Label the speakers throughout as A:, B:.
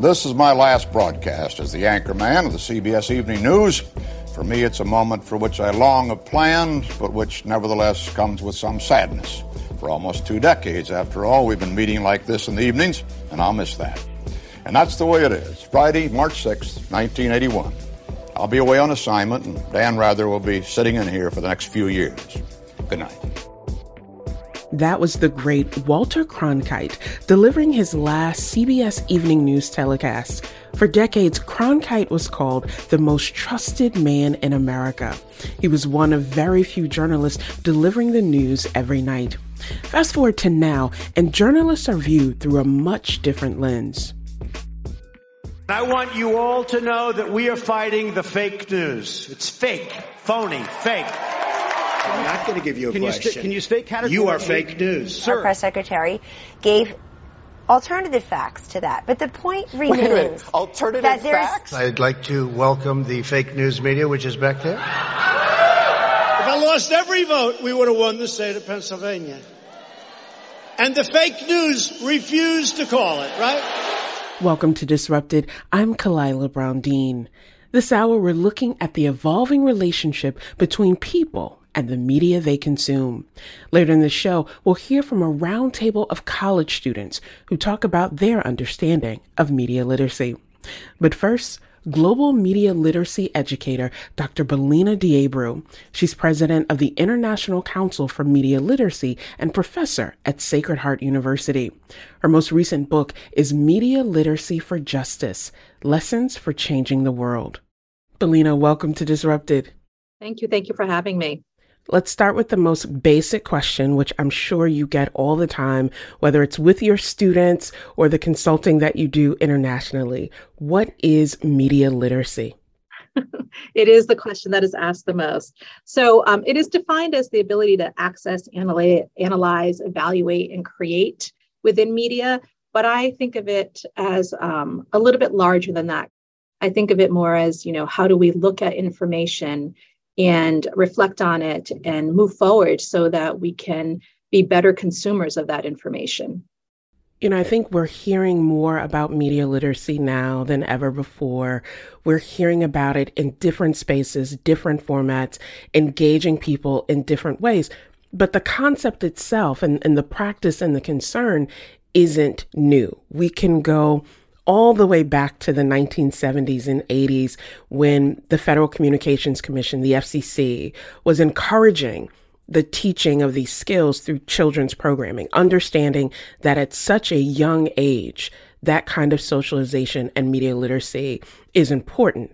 A: This is my last broadcast as the anchorman of the CBS Evening News. For me, it's a moment for which I long have planned, but which nevertheless comes with some sadness. For almost two decades, after all, we've been meeting like this in the evenings, and I'll miss that. And that's the way it is. Friday, March 6th, 1981. I'll be away on assignment, and Dan Rather will be sitting in here for the next few years. Good night.
B: That was the great Walter Cronkite delivering his last CBS Evening News telecast. For decades, Cronkite was called the most trusted man in America. He was one of very few journalists delivering the news every night. Fast forward to now, and journalists are viewed through a much different lens.
C: I want you all to know that we are fighting the fake news. It's fake, phony, fake.
D: I'm not going to give you a
C: can
D: question.
C: You st- can you state categorically?
D: You are fake news.
C: Sir.
E: Our press secretary gave alternative facts to that. But the point remains
F: Wait a. Alternative
E: that there's-
F: facts?
D: I'd like to welcome the fake news media, which is back there.
C: If I lost every vote, we would have won the state of Pennsylvania. And the fake news refused to call it, right?
B: Welcome to Disrupted. I'm Khalilah Brown Dean. This hour, we're looking at the evolving relationship between people and the media they consume. Later in the show, we'll hear from a roundtable of college students who talk about their understanding of media literacy. But first, global media literacy educator Dr. Belinha De Abreu. She's president of the International Council for Media Literacy and professor at Sacred Heart University. Her most recent book is Media Literacy for Justice Lessons for Changing the World. Belinha, welcome to Disrupted.
G: Thank you. Thank you for having me.
B: Let's start with the most basic question, which I'm sure you get all the time, whether it's with your students or the consulting that you do internationally. What is media literacy?
G: it is the question that is asked the most. So, um, it is defined as the ability to access, analyze, analyze, evaluate, and create within media. But I think of it as um, a little bit larger than that. I think of it more as, you know, how do we look at information and reflect on it and move forward so that we can be better consumers of that information.
B: You know, I think we're hearing more about media literacy now than ever before. We're hearing about it in different spaces, different formats, engaging people in different ways. But the concept itself and, and the practice and the concern isn't new. We can go all the way back to the 1970s and 80s when the Federal Communications Commission, the FCC, was encouraging the teaching of these skills through children's programming, understanding that at such a young age, that kind of socialization and media literacy is important.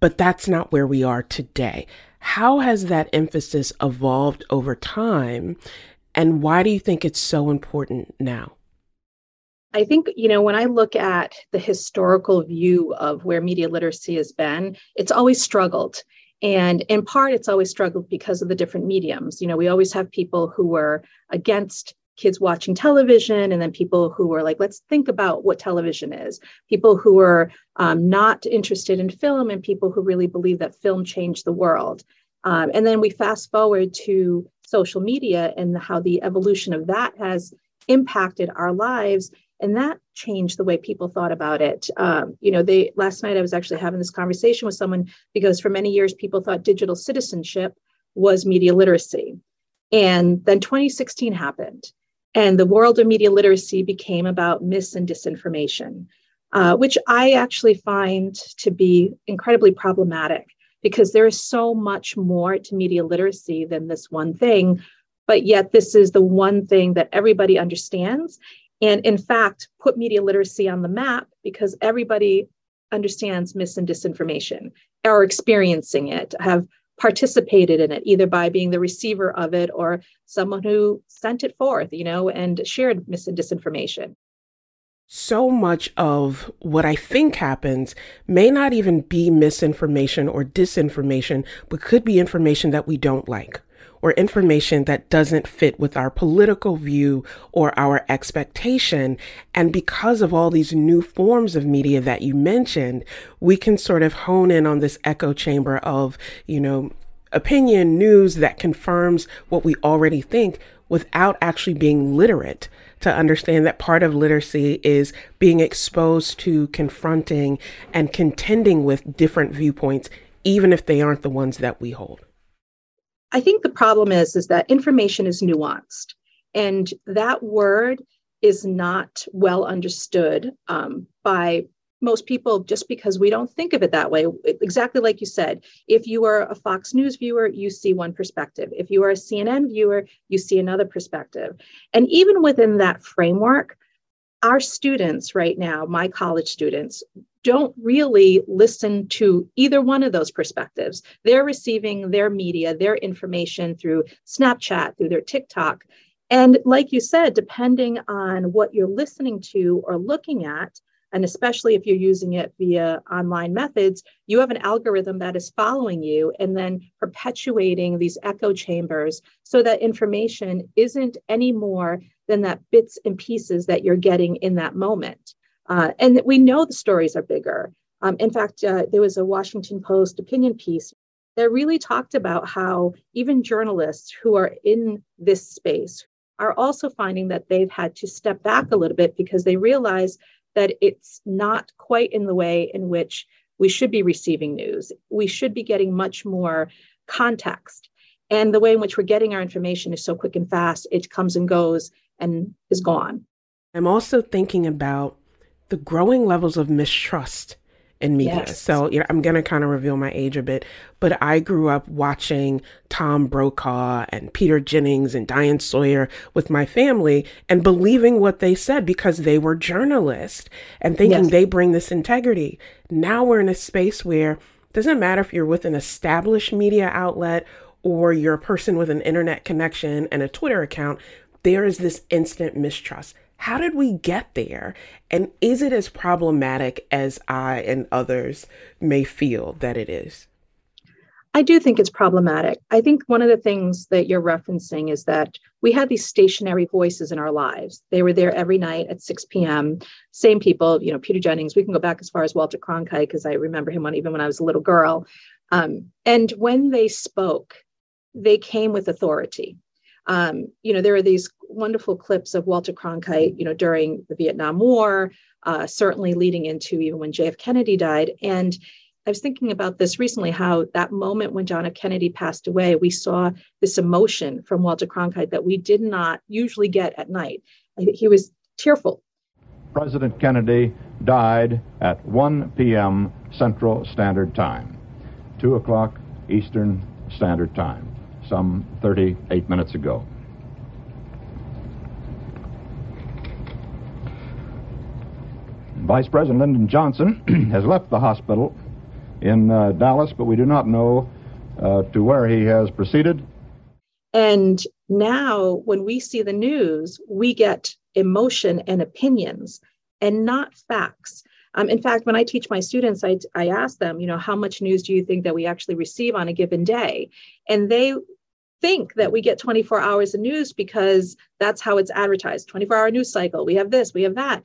B: But that's not where we are today. How has that emphasis evolved over time? And why do you think it's so important now?
G: I think, you know, when I look at the historical view of where media literacy has been, it's always struggled. And in part, it's always struggled because of the different mediums. You know, we always have people who were against kids watching television, and then people who were like, let's think about what television is. People who were um, not interested in film, and people who really believe that film changed the world. Um, and then we fast forward to social media and how the evolution of that has impacted our lives and that changed the way people thought about it. Um, you know they last night i was actually having this conversation with someone because for many years people thought digital citizenship was media literacy. And then 2016 happened and the world of media literacy became about mis and disinformation uh, which i actually find to be incredibly problematic because there is so much more to media literacy than this one thing. But yet this is the one thing that everybody understands and in fact put media literacy on the map because everybody understands mis and disinformation are experiencing it have participated in it either by being the receiver of it or someone who sent it forth you know and shared mis and disinformation.
B: So much of what I think happens may not even be misinformation or disinformation, but could be information that we don't like or information that doesn't fit with our political view or our expectation. And because of all these new forms of media that you mentioned, we can sort of hone in on this echo chamber of, you know, opinion news that confirms what we already think without actually being literate to understand that part of literacy is being exposed to confronting and contending with different viewpoints, even if they aren't the ones that we hold.
G: I think the problem is is that information is nuanced, and that word is not well understood um, by most people just because we don't think of it that way. Exactly like you said, if you are a Fox News viewer, you see one perspective. If you are a CNN viewer, you see another perspective. And even within that framework, our students right now, my college students, don't really listen to either one of those perspectives. They're receiving their media, their information through Snapchat, through their TikTok. And like you said, depending on what you're listening to or looking at, and especially if you're using it via online methods, you have an algorithm that is following you and then perpetuating these echo chambers so that information isn't any more than that bits and pieces that you're getting in that moment. Uh, and we know the stories are bigger. Um, in fact, uh, there was a Washington Post opinion piece that really talked about how even journalists who are in this space are also finding that they've had to step back a little bit because they realize that it's not quite in the way in which we should be receiving news. We should be getting much more context. And the way in which we're getting our information is so quick and fast, it comes and goes and is gone.
B: I'm also thinking about the growing levels of mistrust in media. Yes. So, you know, I'm going to kind of reveal my age a bit, but I grew up watching Tom Brokaw and Peter Jennings and Diane Sawyer with my family and believing what they said because they were journalists and thinking yes. they bring this integrity. Now we're in a space where it doesn't matter if you're with an established media outlet or you're a person with an internet connection and a Twitter account, there is this instant mistrust. How did we get there? And is it as problematic as I and others may feel that it is?
G: I do think it's problematic. I think one of the things that you're referencing is that we had these stationary voices in our lives. They were there every night at 6 p.m. Same people, you know, Peter Jennings. We can go back as far as Walter Cronkite because I remember him even when I was a little girl. Um, and when they spoke, they came with authority. Um, you know, there are these wonderful clips of Walter Cronkite, you know, during the Vietnam War, uh, certainly leading into even when JF Kennedy died. And I was thinking about this recently how that moment when John F. Kennedy passed away, we saw this emotion from Walter Cronkite that we did not usually get at night. He was tearful.
F: President Kennedy died at 1 p.m. Central Standard Time, 2 o'clock Eastern Standard Time, some 38 minutes ago. Vice President Lyndon Johnson has left the hospital in uh, Dallas, but we do not know uh, to where he has proceeded.
G: And now, when we see the news, we get emotion and opinions and not facts. Um, in fact, when I teach my students, I, I ask them, you know, how much news do you think that we actually receive on a given day? And they think that we get 24 hours of news because that's how it's advertised 24 hour news cycle. We have this, we have that.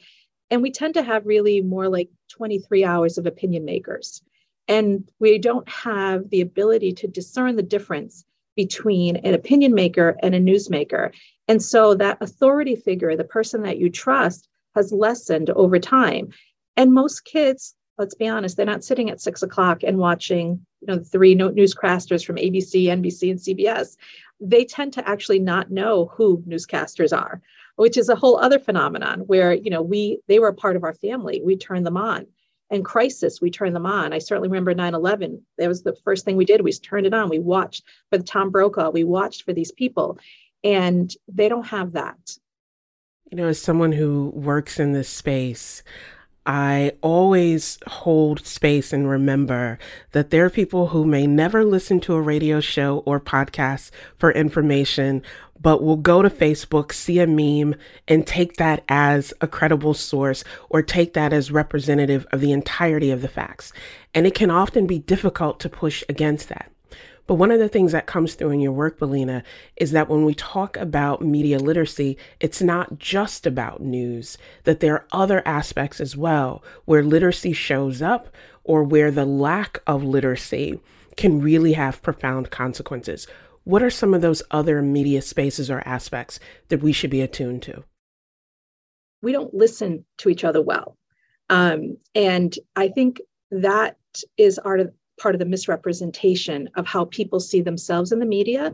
G: And we tend to have really more like 23 hours of opinion makers. And we don't have the ability to discern the difference between an opinion maker and a newsmaker. And so that authority figure, the person that you trust, has lessened over time. And most kids, let's be honest, they're not sitting at six o'clock and watching, you know, three newscasters from ABC, NBC, and CBS. They tend to actually not know who newscasters are which is a whole other phenomenon where you know we they were a part of our family. We turned them on. And crisis we turned them on. I certainly remember 9-11 that was the first thing we did we turned it on. We watched for the tom brokaw. We watched for these people. And they don't have that.
B: You know as someone who works in this space I always hold space and remember that there are people who may never listen to a radio show or podcast for information, but will go to Facebook, see a meme, and take that as a credible source or take that as representative of the entirety of the facts. And it can often be difficult to push against that. But one of the things that comes through in your work, Belinha, is that when we talk about media literacy, it's not just about news, that there are other aspects as well where literacy shows up or where the lack of literacy can really have profound consequences. What are some of those other media spaces or aspects that we should be attuned to?
G: We don't listen to each other well. Um, and I think that is of, part of the misrepresentation of how people see themselves in the media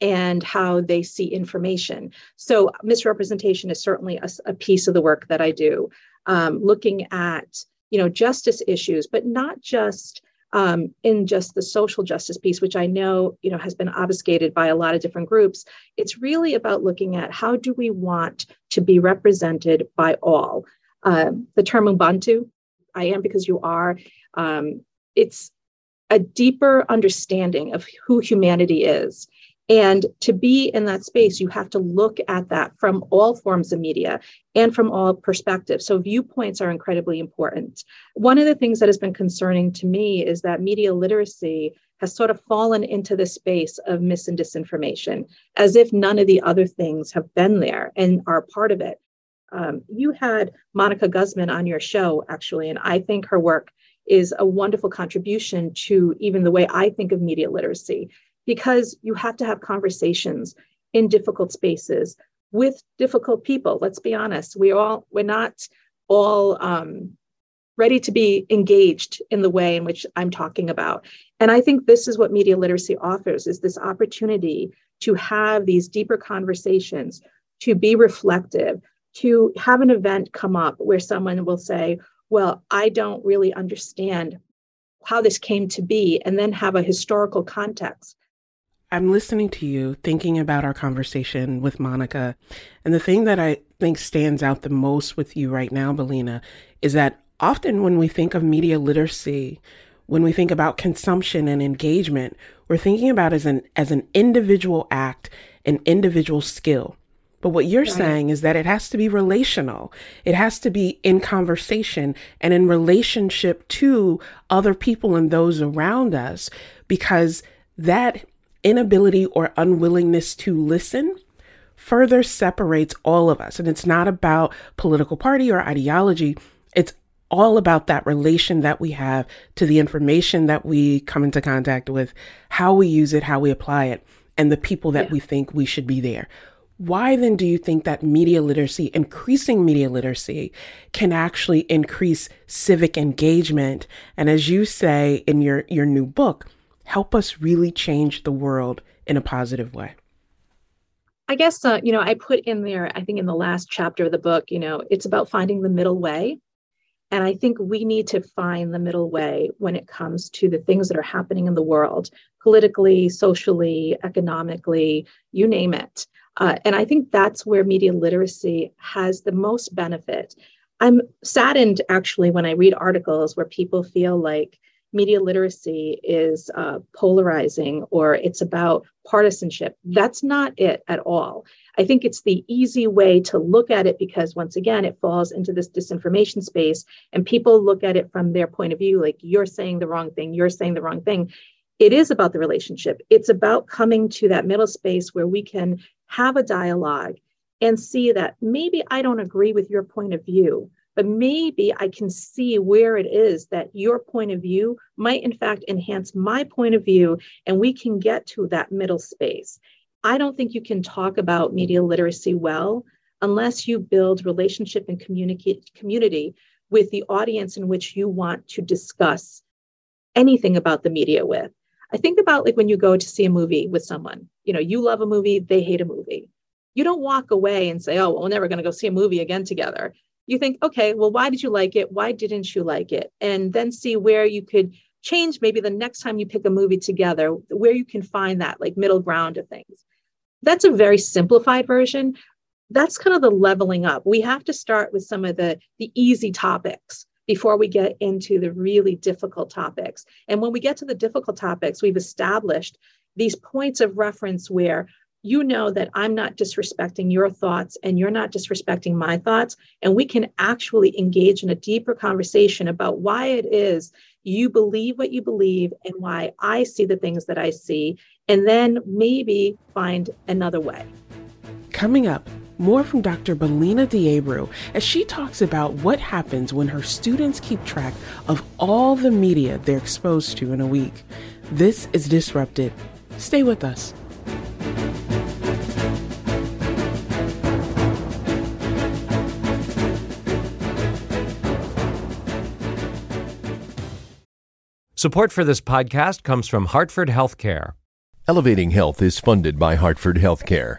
G: and how they see information. So, misrepresentation is certainly a, a piece of the work that I do, um, looking at you know justice issues, but not just um, in just the social justice piece, which I know you know has been obfuscated by a lot of different groups. It's really about looking at how do we want to be represented by all. Um, the term Ubuntu, I am because you are. Um, it's a deeper understanding of who humanity is and to be in that space, you have to look at that from all forms of media and from all perspectives. So, viewpoints are incredibly important. One of the things that has been concerning to me is that media literacy has sort of fallen into the space of mis and disinformation, as if none of the other things have been there and are part of it. Um, you had Monica Guzman on your show, actually, and I think her work is a wonderful contribution to even the way I think of media literacy because you have to have conversations in difficult spaces with difficult people. Let's be honest we all we're not all um, ready to be engaged in the way in which i'm talking about. And i think this is what media literacy offers is this opportunity to have these deeper conversations to be reflective to have an event come up where someone will say well i don't really understand how this came to be and then have a historical context
B: I'm listening to you, thinking about our conversation with Monica. And the thing that I think stands out the most with you right now, Belinha, is that often when we think of media literacy, when we think about consumption and engagement, we're thinking about as an as an individual act, an individual skill. But what you're right. saying is that it has to be relational. It has to be in conversation and in relationship to other people and those around us because that inability or unwillingness to listen further separates all of us. And it's not about political party or ideology. It's all about that relation that we have to the information that we come into contact with, how we use it, how we apply it, and the people that yeah. we think we should be there. Why then do you think that media literacy, increasing media literacy, can actually increase civic engagement? And as you say in your, your new book, help us really change the world in a positive way?
G: I guess, uh, you know, I put in there, I think in the last chapter of the book, you know, it's about finding the middle way. And I think we need to find the middle way when it comes to the things that are happening in the world, politically, socially, economically, you name it. Uh, and I think that's where media literacy has the most benefit. I'm saddened actually when I read articles where people feel like media literacy is uh, polarizing or it's about partisanship. That's not it at all. I think it's the easy way to look at it because, once again, it falls into this disinformation space and people look at it from their point of view like, you're saying the wrong thing, you're saying the wrong thing. It is about the relationship. It's about coming to that middle space where we can have a dialogue and see that maybe I don't agree with your point of view, but maybe I can see where it is that your point of view might, in fact, enhance my point of view, and we can get to that middle space. I don't think you can talk about media literacy well unless you build relationship and communicate community with the audience in which you want to discuss anything about the media with. I think about like when you go to see a movie with someone, you know, you love a movie, they hate a movie. You don't walk away and say, oh, well, we're never going to go see a movie again together you think, okay, well, why did you like it? Why didn't you like it? And then see where you could change maybe the next time you pick a movie together, where you can find that like middle ground of things. That's a very simplified version. That's kind of the leveling up. We have to start with some of the, the easy topics before we get into the really difficult topics. And when we get to the difficult topics, we've established these points of reference where you know that I'm not disrespecting your thoughts and you're not disrespecting my thoughts. And we can actually engage in a deeper conversation about why it is you believe what you believe and why I see the things that I see, and then maybe find another way.
B: Coming up, more from Dr. Belinha De Abreu as she talks about what happens when her students keep track of all the media they're exposed to in a week. This is Disrupted. Stay with us.
H: Support for this podcast comes from Hartford Healthcare.
I: Elevating Health is funded by Hartford Healthcare.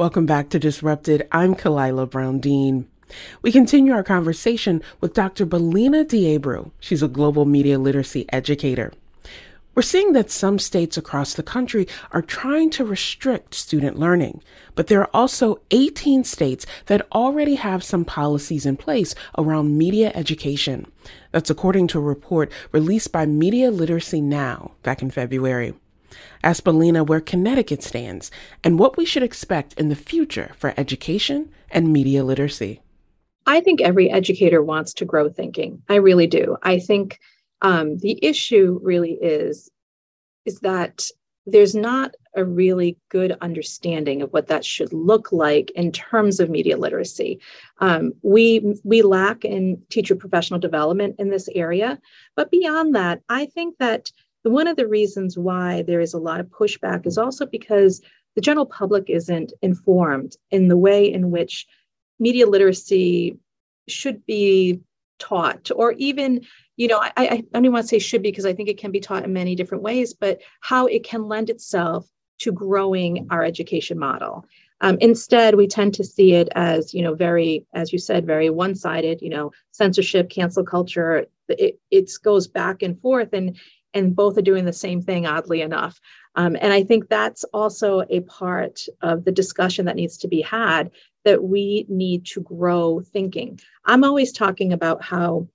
B: Welcome back to Disrupted. I'm Khalilah Brown Dean. We continue our conversation with Dr. Belinha De Abreu. She's a global media literacy educator. We're seeing that some states across the country are trying to restrict student learning, but there are also 18 states that already have some policies in place around media education. That's according to a report released by Media Literacy Now back in February. Ask Belinha where Connecticut stands and what we should expect in the future for education and media literacy.
G: I think every educator wants to grow thinking. I really do. I think um, the issue really is is that there's not a really good understanding of what that should look like in terms of media literacy. Um, we we lack in teacher professional development in this area, but beyond that, I think that one of the reasons why there is a lot of pushback is also because the general public isn't informed in the way in which media literacy should be taught or even you know I, I don't want to say should be because i think it can be taught in many different ways but how it can lend itself to growing our education model. Um, instead we tend to see it as you know very as you said very one-sided you know censorship cancel culture it, it goes back and forth. And and both are doing the same thing oddly enough um, and i think that's also a part of the discussion that needs to be had that we need to grow thinking. I'm always talking about how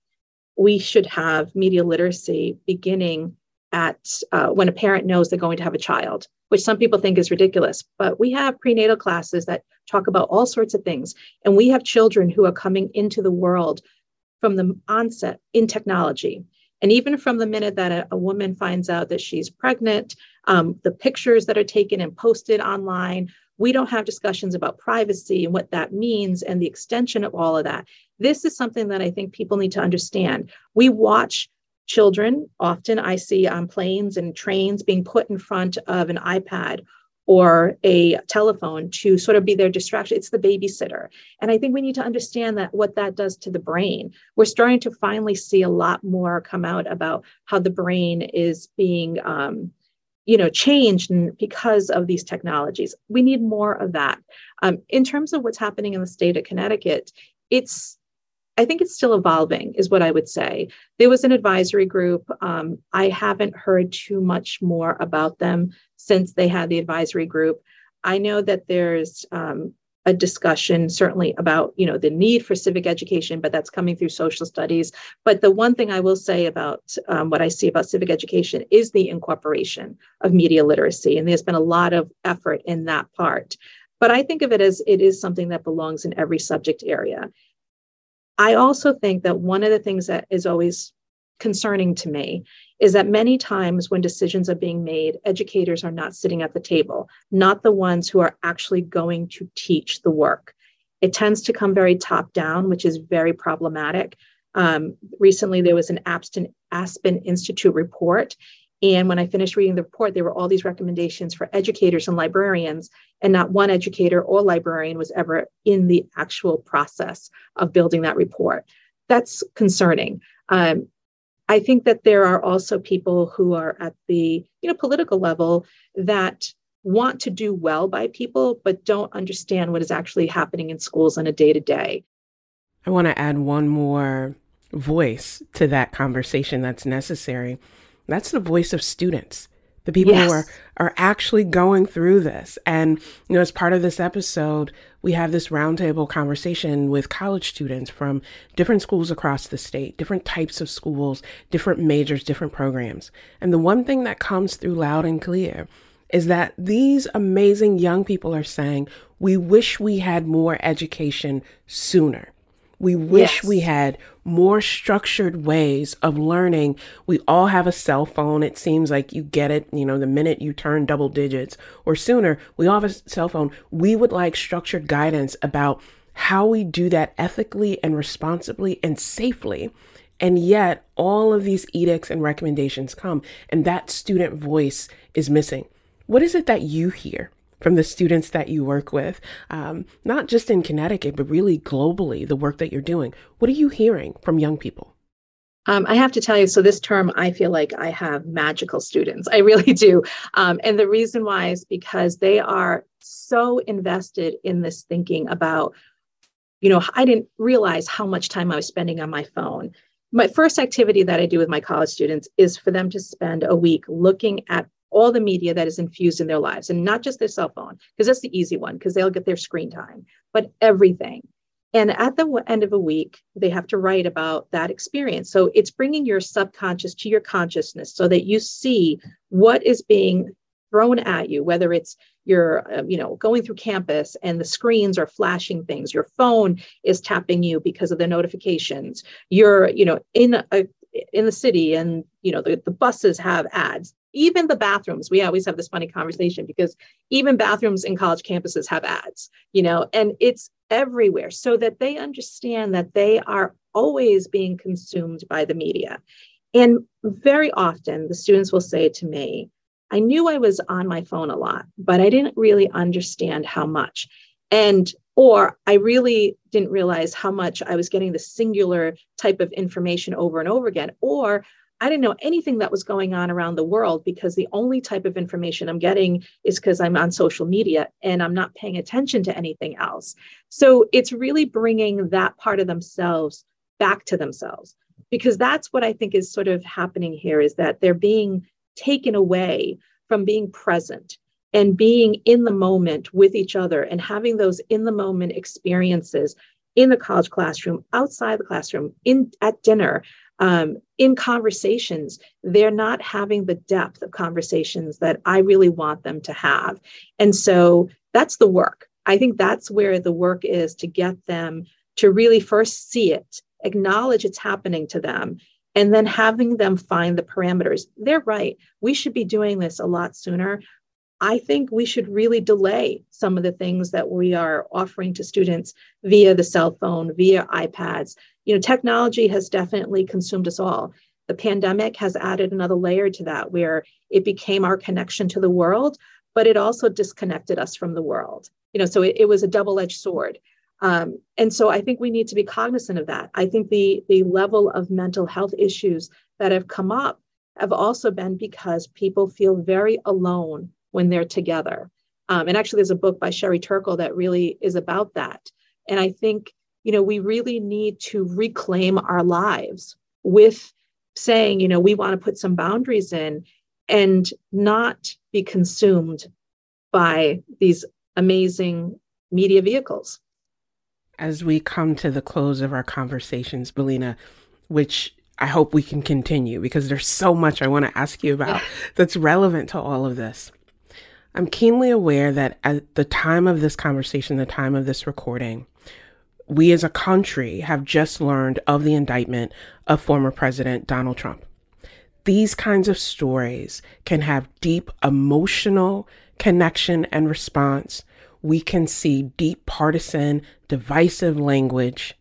G: we should have media literacy beginning at uh, when a parent knows they're going to have a child, which some people think is ridiculous. But we have prenatal classes that talk about all sorts of things. And we have children who are coming into the world from the onset in technology. And even from the minute that a, a woman finds out that she's pregnant, um, the pictures that are taken and posted online, we don't have discussions about privacy and what that means and the extension of all of that. This is something that I think people need to understand. We watch children, often I see on planes and trains being put in front of an iPad or a telephone to sort of be their distraction. It's the babysitter. And I think we need to understand that what that does to the brain. We're starting to finally see a lot more come out about how the brain is being um, you know changed because of these technologies we need more of that um, in terms of what's happening in the state of connecticut it's i think it's still evolving is what i would say. There was an advisory group um, i haven't heard too much more about them since they had the advisory group. I know that there's um, a discussion certainly about you know the need for civic education but that's coming through social studies. But the one thing i will say about um, what i see about civic education is the incorporation of media literacy and there's been a lot of effort in that part. But i think of it as it is something that belongs in every subject area i also think that one of the things that is always concerning to me is that many times when decisions are being made, educators are not sitting at the table, not the ones who are actually going to teach the work. It tends to come very top down, which is very problematic. Um, recently, there was an Aspen, Aspen Institute report. And when I finished reading the report, there were all these recommendations for educators and librarians, and not one educator or librarian was ever in the actual process of building that report. That's concerning. Um, I think that there are also people who are at the you know political level that want to do well by people but don't understand what is actually happening in schools on a day to day.
B: I want to add one more voice to that conversation that's necessary. That's the voice of students the people yes. who are, are actually going through this. And, you know, as part of this episode, we have this roundtable conversation with college students from different schools across the state, different types of schools, different majors, different programs. And the one thing that comes through loud and clear is that these amazing young people are saying, we wish we had more education sooner. We wish yes. we had more structured ways of learning. We all have a cell phone. It seems like you get it, you know, the minute you turn double digits or sooner. We all have a cell phone. We would like structured guidance about how we do that ethically and responsibly and safely. And yet, all of these edicts and recommendations come, and that student voice is missing. What is it that you hear from the students that you work with, um, not just in Connecticut, but really globally, the work that you're doing. What are you hearing from young people?
G: Um, I have to tell you, so this term, I feel like I have magical students. I really do. Um, and the reason why is because they are so invested in this thinking about, you know, I didn't realize how much time I was spending on my phone. My first activity that I do with my college students is for them to spend a week looking at all the media that is infused in their lives and not just their cell phone, because that's the easy one, because they'll get their screen time, but everything. And at the end of a week, they have to write about that experience. So it's bringing your subconscious to your consciousness so that you see what is being thrown at you, whether it's you're, uh, you know, going through campus and the screens are flashing things, your phone is tapping you because of the notifications, you're, you know, in a, in the city and, you know, the, the buses have ads even the bathrooms we always have this funny conversation because even bathrooms in college campuses have ads you know and it's everywhere so that they understand that they are always being consumed by the media. And very often the students will say to me i knew i was on my phone a lot but i didn't really understand how much. And or i really didn't realize how much i was getting the singular type of information over and over again or I didn't know anything that was going on around the world because the only type of information I'm getting is because I'm on social media and I'm not paying attention to anything else. So it's really bringing that part of themselves back to themselves because that's what I think is sort of happening here is that they're being taken away from being present and being in the moment with each other and having those in the moment experiences in the college classroom, outside the classroom, in at dinner, um, in conversations, they're not having the depth of conversations that I really want them to have. And so that's the work. I think that's where the work is to get them to really first see it, acknowledge it's happening to them, and then having them find the parameters. They're right. We should be doing this a lot sooner. I think we should really delay some of the things that we are offering to students via the cell phone, via iPads, you know, technology has definitely consumed us all. The pandemic has added another layer to that where it became our connection to the world, but it also disconnected us from the world. You know, so it, it was a double-edged sword. Um, and so I think we need to be cognizant of that. I think the the level of mental health issues that have come up have also been because people feel very alone when they're together. Um, and actually, there's a book by Sherry Turkle that really is about that. And I think you know, we really need to reclaim our lives with saying, you know, we want to put some boundaries in and not be consumed by these amazing media vehicles.
B: As we come to the close of our conversations, Belinha, which I hope we can continue because there's so much I want to ask you about that's relevant to all of this. I'm keenly aware that at the time of this conversation, the time of this recording, we as a country have just learned of the indictment of former President Donald Trump. These kinds of stories can have deep emotional connection and response. We can see deep partisan, divisive language.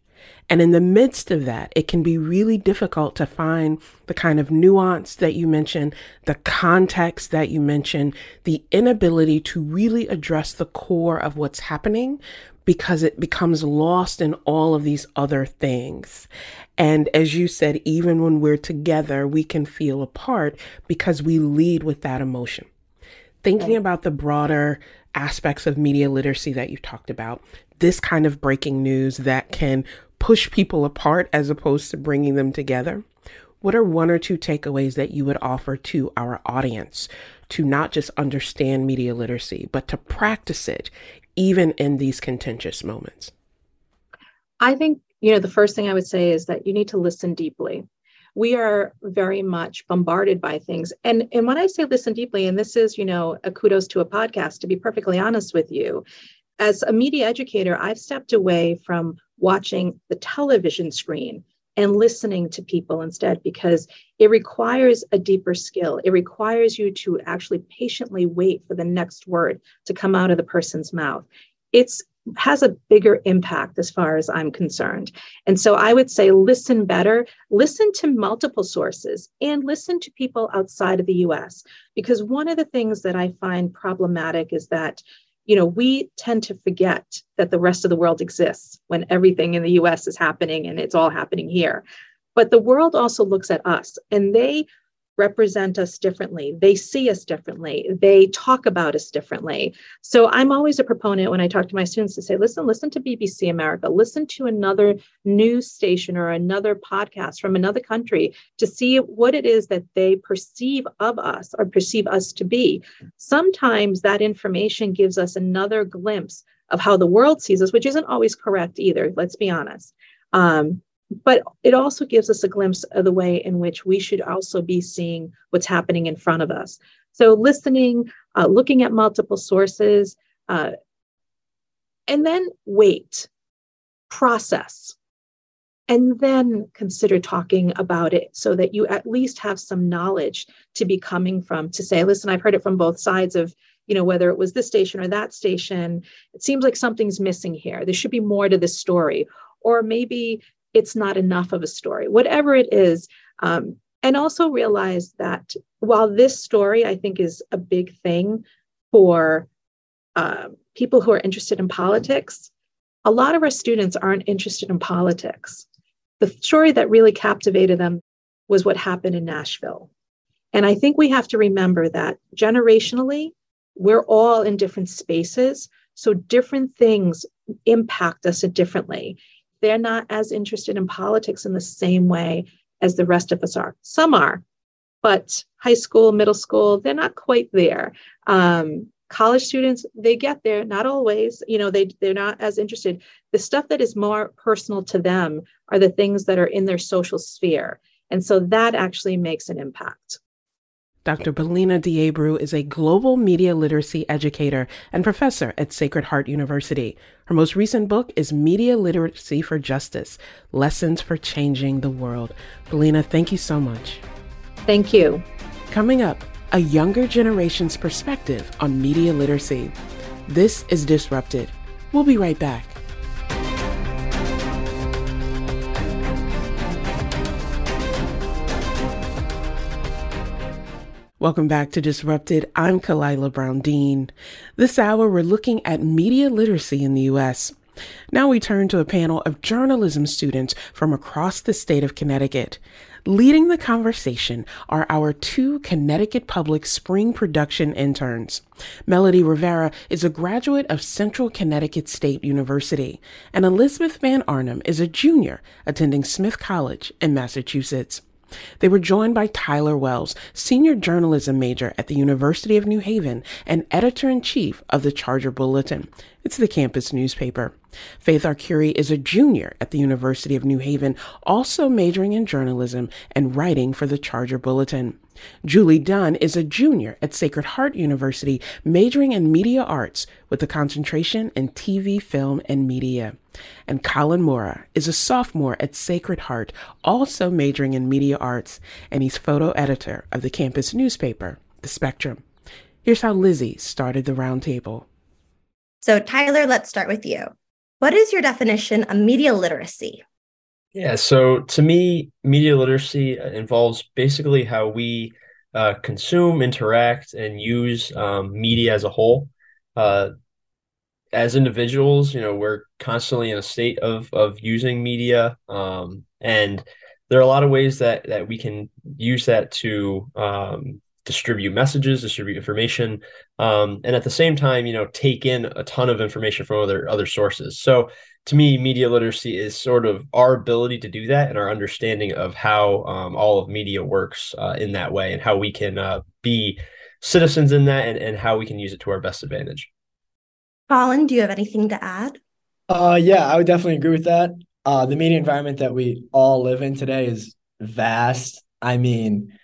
B: And in the midst of that, it can be really difficult to find the kind of nuance that you mentioned, the context that you mentioned, the inability to really address the core of what's happening because it becomes lost in all of these other things. And as you said, even when we're together, we can feel apart because we lead with that emotion. Thinking about the broader aspects of media literacy that you talked about, this kind of breaking news that can push people apart as opposed to bringing them together. What are one or two takeaways that you would offer to our audience to not just understand media literacy, but to practice it even in these contentious moments?
G: I think, you know, the first thing I would say is that you need to listen deeply. We are very much bombarded by things. And, and when I say listen deeply, and this is, you know, a kudos to a podcast, to be perfectly honest with you, as a media educator, I've stepped away from watching the television screen and listening to people instead because it requires a deeper skill. It requires you to actually patiently wait for the next word to come out of the person's mouth. It's has a bigger impact as far as I'm concerned. And so I would say listen better, listen to multiple sources and listen to people outside of the US because one of the things that I find problematic is that you know, we tend to forget that the rest of the world exists when everything in the US is happening and it's all happening here. But the world also looks at us and they represent us differently. They see us differently. They talk about us differently. So I'm always a proponent when I talk to my students to say, listen, listen to BBC America, listen to another news station or another podcast from another country to see what it is that they perceive of us or perceive us to be. Sometimes that information gives us another glimpse of how the world sees us, which isn't always correct either, let's be honest. Um, but it also gives us a glimpse of the way in which we should also be seeing what's happening in front of us. So, listening, uh, looking at multiple sources, uh, and then wait, process, and then consider talking about it so that you at least have some knowledge to be coming from to say, listen, I've heard it from both sides of you know whether it was this station or that station. It seems like something's missing here. There should be more to this story. Or maybe it's not enough of a story, whatever it is. Um, and also realize that while this story, I think, is a big thing for uh, people who are interested in politics, a lot of our students aren't interested in politics. The story that really captivated them was what happened in Nashville. And I think we have to remember that generationally, we're all in different spaces. So different things impact us differently they're not as interested in politics in the same way as the rest of us are. Some are, but high school, middle school, they're not quite there. Um, college students, they get there, not always. You know, they they're not as interested. The stuff that is more personal to them are the things that are in their social sphere, and so that actually makes an impact.
B: Dr. Belinha De Abreu is a global media literacy educator and professor at Sacred Heart University. Her most recent book is Media Literacy for Justice Lessons for Changing the World. Belinha, thank you so much.
G: Thank you.
B: Coming up, a younger generation's perspective on media literacy. This is Disrupted. We'll be right back. Welcome back to Disrupted. I'm Khalilah Brown Dean. This hour, we're looking at media literacy in the U.S. Now we turn to a panel of journalism students from across the state of Connecticut. Leading the conversation are our two Connecticut Public spring production interns. Melody Rivera is a graduate of Central Connecticut State University, and Elizabeth Van Arnam is a junior attending Smith College in Massachusetts. They were joined by Tyler Wells, senior journalism major at the University of New Haven and editor in chief of the Charger Bulletin. It's the campus newspaper. Faith Arcuri is a junior at the University of New Haven, also majoring in journalism and writing for the Charger Bulletin. Julie Dunn is a junior at Sacred Heart University, majoring in media arts with a concentration in TV, film, and media. And Colin Moura is a sophomore at Sacred Heart, also majoring in media arts, and he's photo editor of the campus newspaper, The Spectrum. Here's how Lizzie started the roundtable.
E: So, Tyler, let's start with you. What is your definition of media literacy?
J: Yeah, so to me, media literacy involves basically how we uh, consume, interact, and use um, media as a whole. Uh, as individuals, you know, we're constantly in a state of of using media, um, and there are a lot of ways that that we can use that to um, distribute messages, distribute information, um, and at the same time, you know, take in a ton of information from other other sources. So to me, media literacy is sort of our ability to do that and our understanding of how um, all of media works uh, in that way and how we can uh, be citizens in that and, and how we can use it to our best advantage.
E: Colin, do you have anything to add?
K: Uh, yeah, I would definitely agree with that. Uh, the media environment that we all live in today is vast. I mean,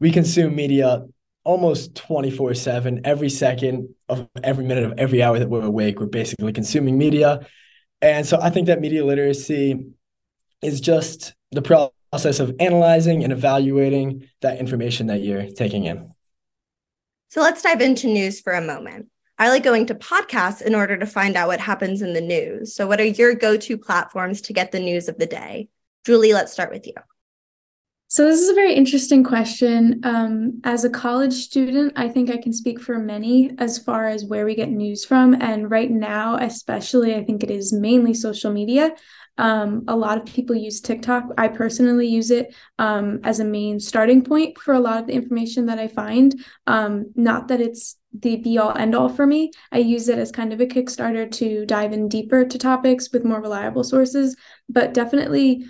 K: we consume media almost 24 7 every second of every minute of every hour that we're awake we're basically consuming media and so i think that media literacy is just the process of analyzing and evaluating that information that you're taking in.
E: So let's dive into news for a moment. I like going to podcasts in order to find out what happens in the news. So what are your go-to platforms to get the news of the day? Julie let's start with you
L: so, this is a very interesting question. Um, as a college student, I think I can speak for many as far as where we get news from. And right now, especially, I think it is mainly social media. Um, a lot of people use TikTok. I personally use it um, as a main starting point for a lot of the information that I find. Um, not that it's the be all end all for me. I use it as kind of a Kickstarter to dive in deeper to topics with more reliable sources, but definitely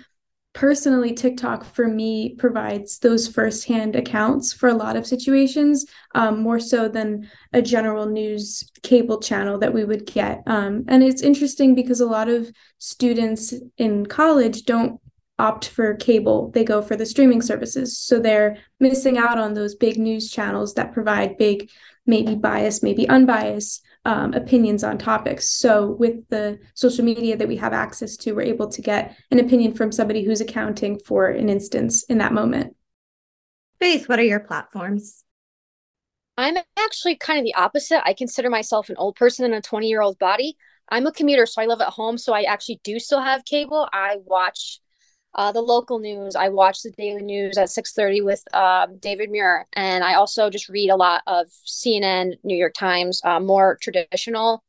L: personally tiktok for me provides those firsthand accounts for a lot of situations um, more so than a general news cable channel that we would get. Um, and it's interesting because a lot of students in college don't opt for cable. They go for the streaming services. So they're missing out on those big news channels that provide big maybe bias, maybe unbiased um, opinions on topics. So, with the social media that we have access to, we're able to get an opinion from somebody who's accounting for an instance in that moment.
E: Faith, what are your platforms?
M: I'm actually kind of the opposite. I consider myself an old person in a 20 year old body. I'm a commuter, so I live at home. So I actually do still have cable. I watch uh, the local news. I watch the daily news at 6:30 with uh, David Muir, and I also just read a lot of CNN, New York Times, uh, more traditional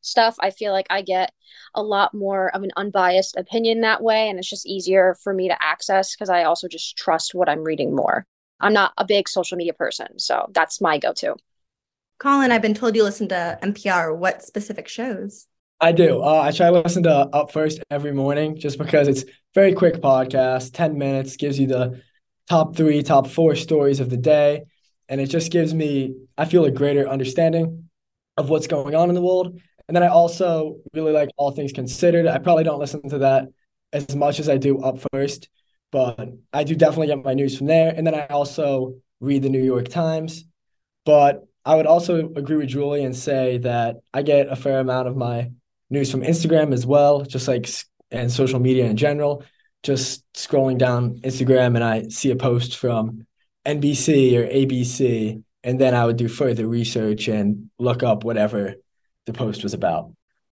M: stuff. I feel like I get a lot more of an unbiased opinion that way, and it's just easier for me to access because I also just trust what I'm reading more. I'm not a big social media person, so that's my go-to.
E: Colin, I've been told you listen to NPR. What specific shows?
K: I do. Uh, I try to listen to Up First every morning just because it's very quick podcast, 10 minutes, gives you the top three, top four stories of the day. And it just gives me, I feel a greater understanding of what's going on in the world. And then I also really like All Things Considered. I probably don't listen to that as much as I do Up First, but I do definitely get my news from there. And then I also read the New York Times. But I would also agree with Julie and say that I get a fair amount of my news from Instagram as well, just like and social media in general. Just scrolling down Instagram and I see a post from NBC or ABC, and then I would do further research and look up whatever the post was about.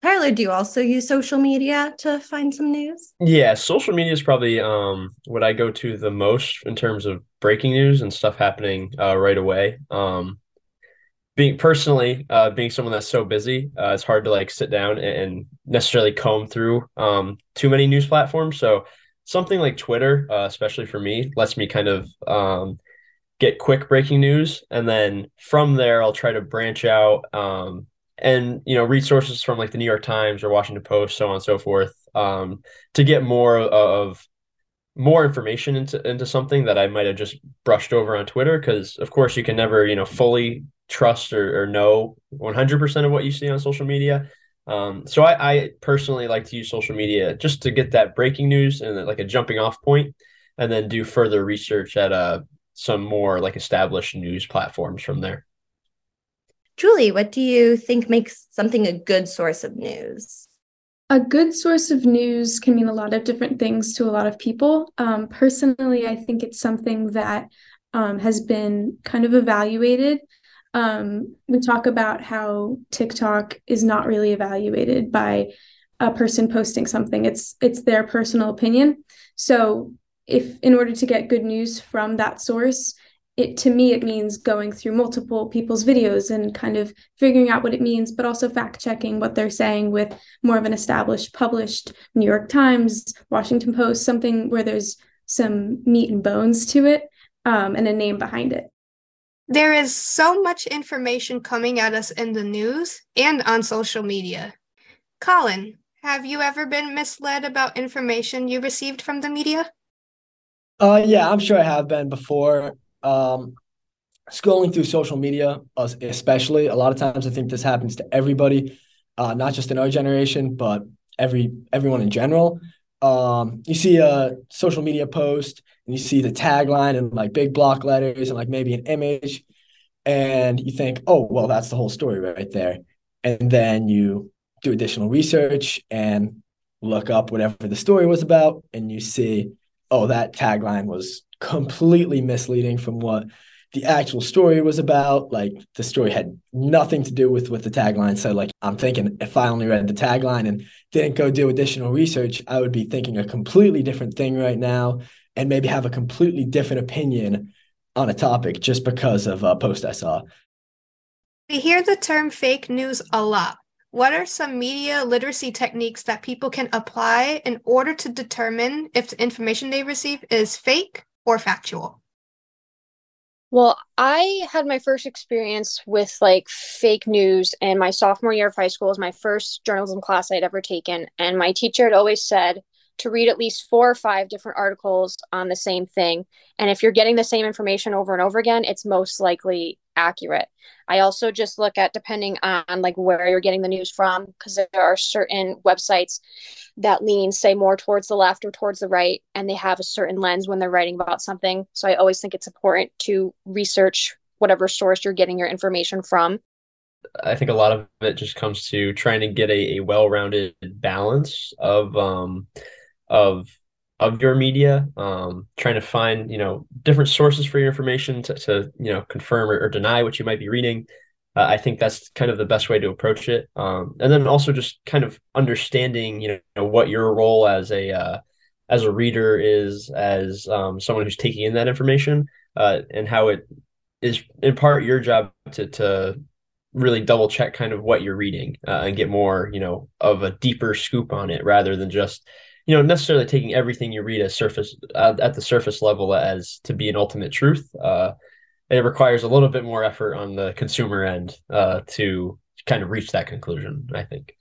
E: Tyler, do you also use social media to find some news?
J: Yeah, social media is probably um, what I go to the most in terms of breaking news and stuff happening uh, right away. Um, being personally uh, being someone that's so busy uh, it's hard to like sit down and necessarily comb through um, too many news platforms. So something like twitter uh, especially for me lets me kind of um, get quick breaking news. And then from there i'll try to branch out um, and you know resources from like the new york times or washington post so on and so forth um, to get more of more information into into something that I might have just brushed over on Twitter. Because of course you can never you know fully trust or, or know 100% of what you see on social media. Um, so I, I, personally like to use social media just to get that breaking news and like a jumping off point, and then do further research at a some more like established news platforms from there.
E: Julie, what do you think makes something a good source of news?
L: A good source of news can mean a lot of different things to a lot of people. Um, personally, I think it's something that um, has been kind of evaluated. Um, we talk about how TikTok is not really evaluated by a person posting something. It's it's their personal opinion. So if in order to get good news from that source, it to me it means going through multiple people's videos and kind of figuring out what it means but also fact checking what they're saying with more of an established published new york times washington post something where there's some meat and bones to it um, and a name behind it
N: there is so much information coming at us in the news and on social media. Colin have you ever been misled about information you received from the media?
K: Uh, yeah, I'm sure I have been before. Um, scrolling through social media, especially a lot of times, I think this happens to everybody, uh, not just in our generation, but every everyone in general. Um, you see a social media post and you see the tagline and like big block letters and like maybe an image, and you think, oh, well, that's the whole story right there. And then you do additional research and look up whatever the story was about, and you see, oh, that tagline was completely misleading from what the actual story was about. Like the story had nothing to do with what the tagline said. Like I'm thinking if I only read the tagline and didn't go do additional research, I would be thinking a completely different thing right now and maybe have a completely different opinion on a topic just because of a post I saw.
N: We hear the term fake news a lot. What are some media literacy techniques that people can apply in order to determine if the information they receive is fake or factual?
M: Well, I had my first experience with like fake news in my sophomore year of high school. It was my first journalism class I'd ever taken. And my teacher had always said to read at least four or five different articles on the same thing. And if you're getting the same information over and over again, it's most likely accurate. I also just look at depending on like where you're getting the news from, because there are certain websites that lean, say, more towards the left or towards the right, and they have a certain lens when they're writing about something. So I always think it's important to research whatever source you're getting your information from.
J: I think a lot of it just comes to trying to get a, a well-rounded balance of um of of your media, um, trying to find you know different sources for your information to, to you know confirm or, or deny what you might be reading. Uh, I think that's kind of the best way to approach it. Um, and then also just kind of understanding, you know, what your role as a uh, as a reader is, as um, someone who's taking in that information, uh, and how it is in part your job to to really double check kind of what you're reading uh, and get more, you know, of a deeper scoop on it rather than just you know necessarily taking everything you read as surface uh, at the surface level as to be an ultimate truth. Uh, it requires a little bit more effort on the consumer end uh, to kind of reach that conclusion. I think.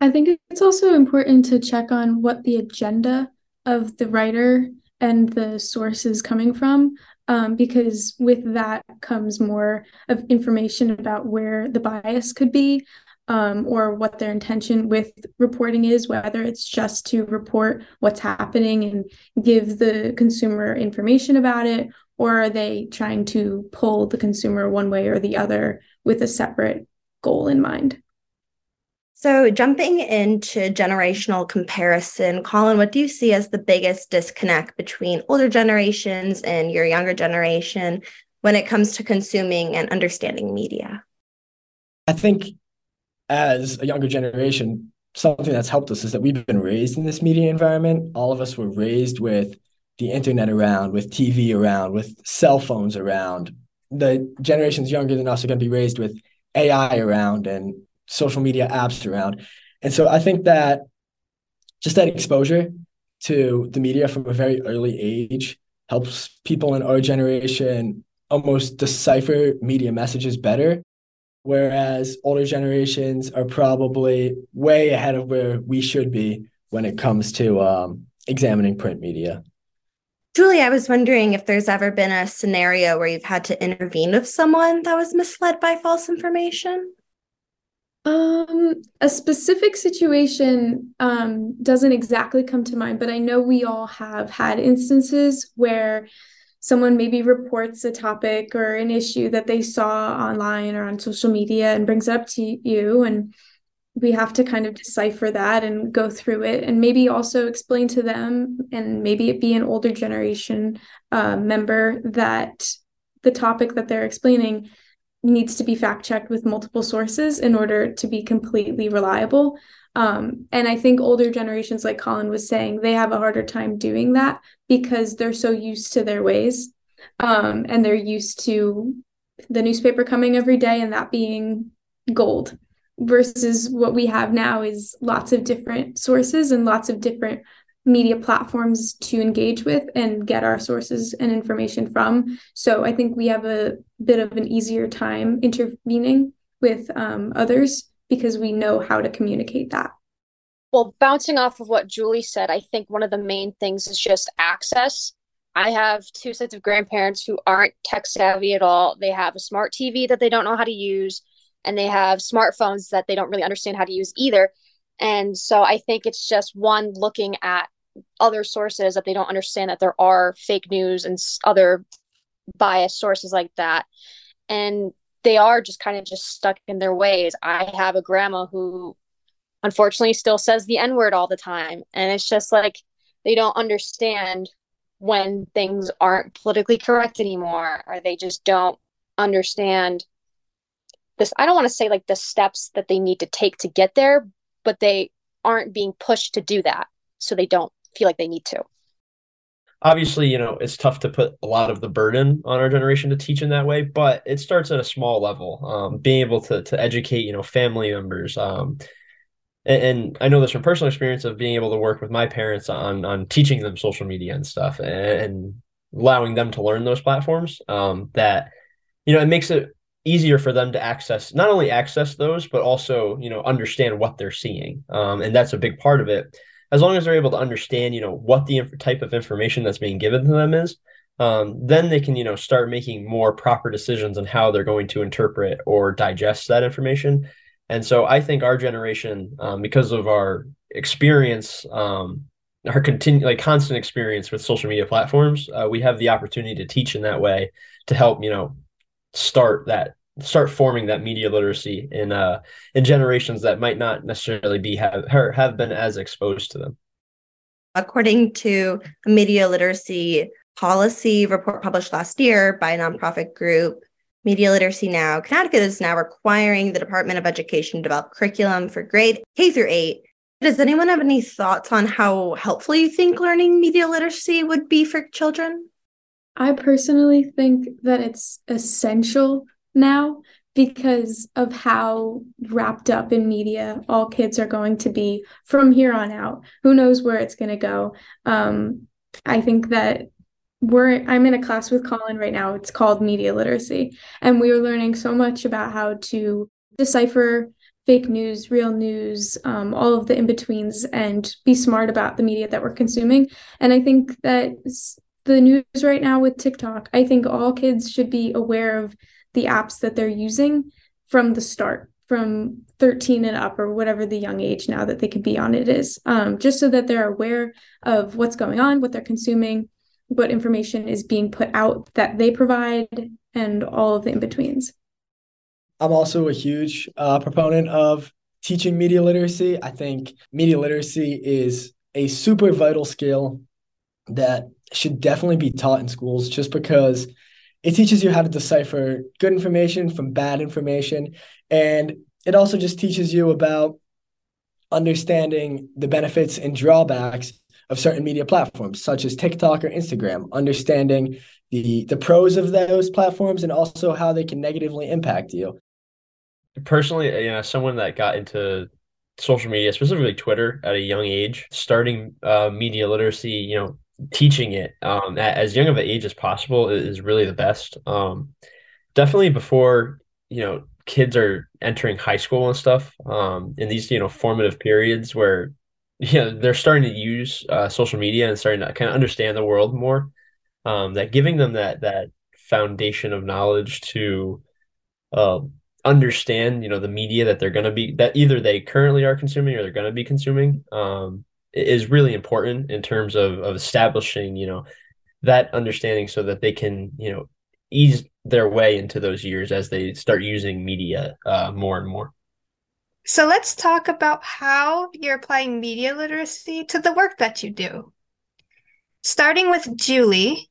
L: I think it's also important to check on what the agenda of the writer and the source is coming from, um, because with that comes more of information about where the bias could be um, or what their intention with reporting is, whether it's just to report what's happening and give the consumer information about it, or are they trying to pull the consumer one way or the other with a separate goal in mind?
E: So, jumping into generational comparison, Colin, what do you see as the biggest disconnect between older generations and your younger generation when it comes to consuming and understanding media?
K: I think as a younger generation, something that's helped us is that we've been raised in this media environment. All of us were raised with the internet around, with TV around, with cell phones around. The generations younger than us are going to be raised with AI around and social media apps around. And so I think that just that exposure to the media from a very early age helps people in our generation almost decipher media messages better whereas older generations are probably way ahead of where we should be when it comes to um, examining print media.
E: Julie, I was wondering if there's ever been a scenario where you've had to intervene with someone that was misled by false information.
L: Um, a specific situation um, doesn't exactly come to mind, but I know we all have had instances where someone maybe reports a topic or an issue that they saw online or on social media and brings it up to you and we have to kind of decipher that and go through it and maybe also explain to them and maybe it be an older generation uh, member that the topic that they're explaining needs to be fact checked with multiple sources in order to be completely reliable um, and i think older generations like colin was saying they have a harder time doing that because they're so used to their ways um, and they're used to the newspaper coming every day and that being gold versus what we have now is lots of different sources and lots of different media platforms to engage with and get our sources and information from. So I think we have a bit of an easier time intervening with um, others because we know how to communicate that.
M: Well, bouncing off of what Julie said, I think one of the main things is just access. I have two sets of grandparents who aren't tech savvy at all. They have a smart TV that they don't know how to use and they have smartphones that they don't really understand how to use either. And so I think it's just one looking at other sources that they don't understand that there are fake news and other biased sources like that. And they are just kind of just stuck in their ways. I have a grandma who unfortunately still says the N word all the time. And it's just like they don't understand when things aren't politically correct anymore, or they just don't understand this i don't want to say like the steps that they need to take to get there but they aren't being pushed to do that so they don't feel like they need to
J: obviously you know it's tough to put a lot of the burden on our generation to teach in that way but it starts at a small level um, being able to to educate you know family members um, and, and, i know this from personal experience of being able to work with my parents on on teaching them social media and stuff and, and allowing them to learn those platforms um, that you know it makes it easier for them to access not only access those but also you know understand what they're seeing um, and that's a big part of it as long as they're able to understand you know what the inf- type of information that's being given to them is um, then they can you know start making more proper decisions on how they're going to interpret or digest that information. And so i think our generation um, because of our experience um, our continue like constant experience with social media platforms uh, we have the opportunity to teach in that way to help you know start that start forming that media literacy in uh in generations that might not necessarily be have her have been as exposed to them.
E: According to a media literacy policy report published last year by a nonprofit group media literacy now connecticut is now requiring the department of education to develop curriculum for grade k through 8 does anyone have any thoughts on how helpful you think learning media literacy would be for children?
L: I personally think that it's essential now because of how wrapped up in media all kids are going to be from here on out. Who knows where it's going to go? Um, I think that we're I'm in a class with Colin right now. It's called media literacy, and we are learning so much about how to decipher fake news, real news, um, all of the in betweens, and be smart about the media that we're consuming. And I think that the news right now with TikTok. I think all kids should be aware of the apps that they're using from the start, from 13 and up, or whatever the young age now that they could be on it is, um, just so that they're aware of what's going on, what they're consuming, what information is being put out that they provide, and all of the in betweens.
K: I'm also a huge uh, proponent of teaching media literacy. I think media literacy is a super vital skill that should definitely be taught in schools just because it teaches you how to decipher good information from bad information. And it also just teaches you about understanding the benefits and drawbacks of certain media platforms, such as TikTok or Instagram, understanding the, the pros of those platforms and also how they can negatively impact you.
J: Personally, you know, someone that got into social media, specifically Twitter, at a young age, starting uh, media literacy, you know, teaching it um, at as young of an age as possible is really the best. Um, definitely before you know kids are entering high school and stuff um, in these you know formative periods where you know they're starting to use uh, social media and starting to kind of understand the world more. Um, that giving them that that foundation of knowledge to uh, understand you know the media that they're going to be that either they currently are consuming or they're going to be consuming um, is really important in terms of, of establishing, you know, that understanding so that they can you know ease their way into those years as they start using media uh, more and more.
N: So let's talk about how you're applying media literacy to the work that you do. Starting with Julie,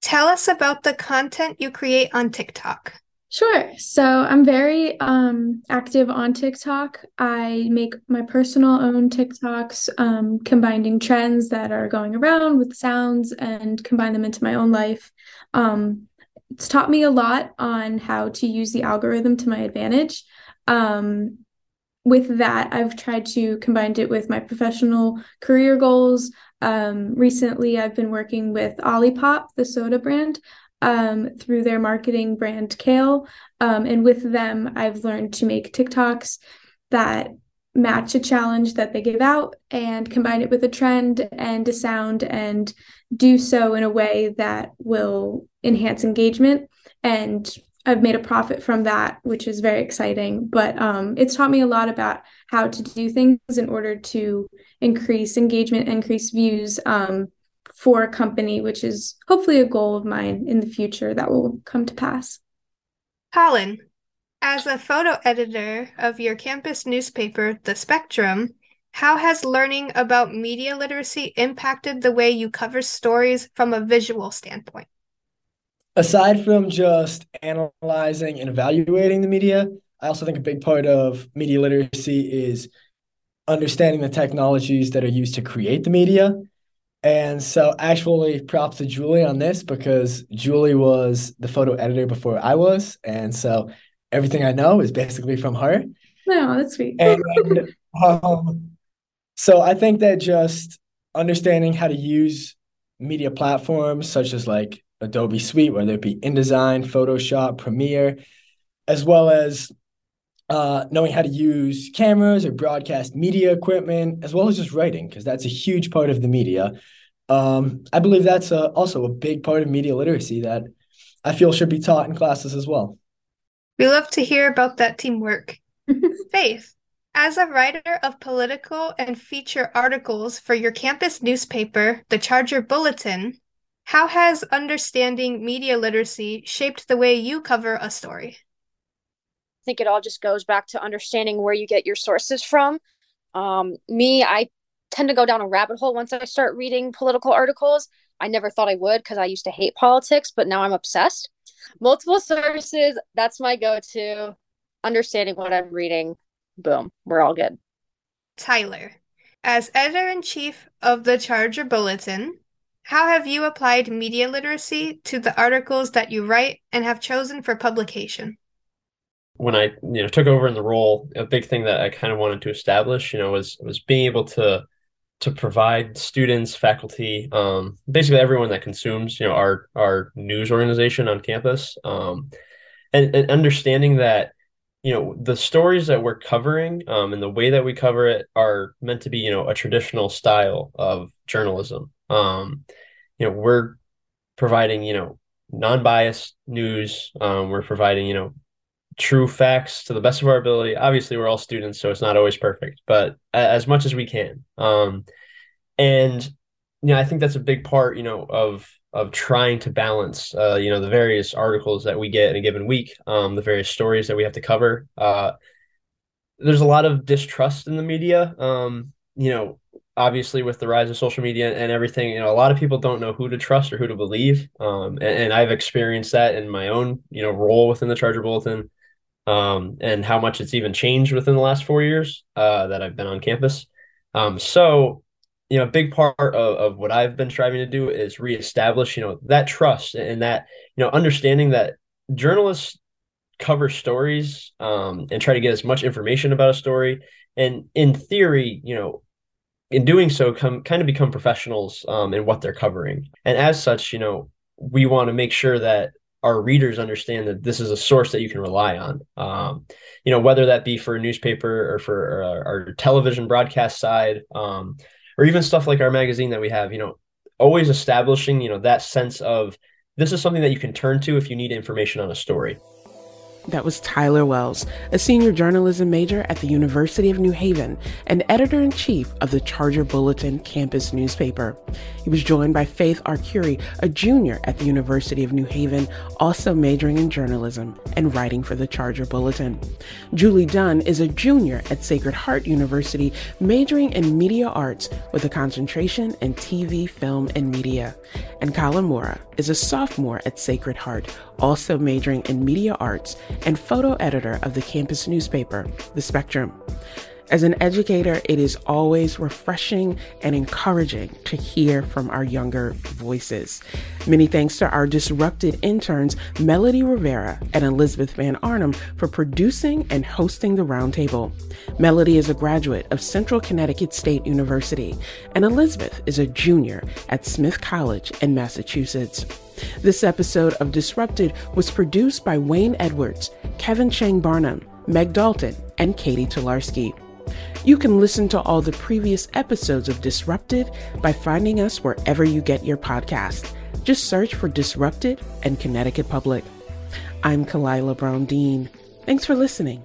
N: tell us about the content you create on TikTok.
L: Sure. So I'm very um, active on TikTok. I make my personal own TikToks, um, combining trends that are going around with sounds and combine them into my own life. Um, it's taught me a lot on how to use the algorithm to my advantage. Um, with that, I've tried to combine it with my professional career goals. Um, recently, I've been working with Olipop, the soda brand, um, through their marketing brand Kale. Um, and with them, I've learned to make TikToks that match a challenge that they give out and combine it with a trend and a sound and do so in a way that will enhance engagement. And I've made a profit from that, which is very exciting. But um, it's taught me a lot about how to do things in order to increase engagement, increase views um, for a company, which is hopefully a goal of mine in the future that will come to pass.
N: Colin, as a photo editor of your campus newspaper, The Spectrum, how has learning about media literacy impacted the way you cover stories from a visual standpoint?
K: Aside from just analyzing and evaluating the media, I also think a big part of media literacy is understanding the technologies that are used to create the media. And so, actually, props to Julie on this because Julie was the photo editor before I was. And so, everything I know is basically from her.
L: No, that's sweet.
K: and um, so I think that just understanding how to use media platforms such as like Adobe Suite, whether it be InDesign, Photoshop, Premiere, as well as uh, knowing how to use cameras or broadcast media equipment, as well as just writing, because that's a huge part of the media. Um, I believe that's a, also a big part of media literacy that I feel should be taught in classes as well.
N: We love to hear about that teamwork. Faith, as a writer of political and feature articles for your campus newspaper, the Charger Bulletin, how has understanding media literacy shaped the way you cover a story?
M: Think it all just goes back to understanding where you get your sources from. Um, me, I tend to go down a rabbit hole once I start reading political articles. I never thought I would because I used to hate politics, but now I'm obsessed. Multiple sources, that's my go to. Understanding what I'm reading, boom, we're all good.
N: Tyler, as editor in chief of the Charger Bulletin, how have you applied media literacy to the articles that you write and have chosen for publication?
J: When I, you know, took over in the role, a big thing that I kind of wanted to establish, you know, was was being able to to provide students, faculty, um, basically everyone that consumes, you know, our our news organization on campus, um, and, and understanding that you know the stories that we're covering um, and the way that we cover it are meant to be you know a traditional style of journalism. Um, you know we're providing you know non-biased news um, we're providing you know true facts to the best of our ability obviously we're all students so it's not always perfect but as much as we can um, and you know i think that's a big part you know of of trying to balance, uh, you know, the various articles that we get in a given week, um, the various stories that we have to cover. Uh, there's a lot of distrust in the media. Um, you know, obviously with the rise of social media and everything, you know, a lot of people don't know who to trust or who to believe. Um, and, and, I've experienced that in my own, you know, role within the Charger Bulletin, um, and how much it's even changed within the last four years uh, that I've been on campus. Um, so you know, a big part of, of what I've been striving to do is reestablish, you know, that trust and that, you know, understanding that journalists cover stories um, and try to get as much information about a story. And in theory, you know, in doing so, come kind of become professionals um, in what they're covering. And as such, you know, we want to make sure that our readers understand that this is a source that you can rely on. Um, you know, whether that be for a newspaper or for our, our television broadcast side. Um, or even stuff like our magazine that we have, you know, always establishing, you know, that sense of this is something that you can turn to if you need information on a story.
B: That was Tyler Wells, a senior journalism major at the University of New Haven and editor in chief of the Charger Bulletin campus newspaper. He was joined by Faith Arcuri, a junior at the University of New Haven, also majoring in journalism and writing for the Charger Bulletin. Julie Dunn is a junior at Sacred Heart University, majoring in media arts with a concentration in TV, film, and media. And Colin Moura is a sophomore at Sacred Heart, also majoring in media arts and photo editor of the campus newspaper, The Spectrum. As an educator, it is always refreshing and encouraging to hear from our younger voices. Many thanks to our disrupted interns, Melody Rivera and Elizabeth Van Arnam, for producing and hosting the roundtable. Melody is a graduate of Central Connecticut State University, and Elizabeth is a junior at Smith College in Massachusetts. This episode of Disrupted was produced by Wayne Edwards, Kevin Chang Barnum, Meg Dalton, and Katie Tolarski. You can listen to all the previous episodes of Disrupted by finding us wherever you get your podcast. Just search for Disrupted and Connecticut Public. I'm Khalilah Brown Dean. Thanks for listening.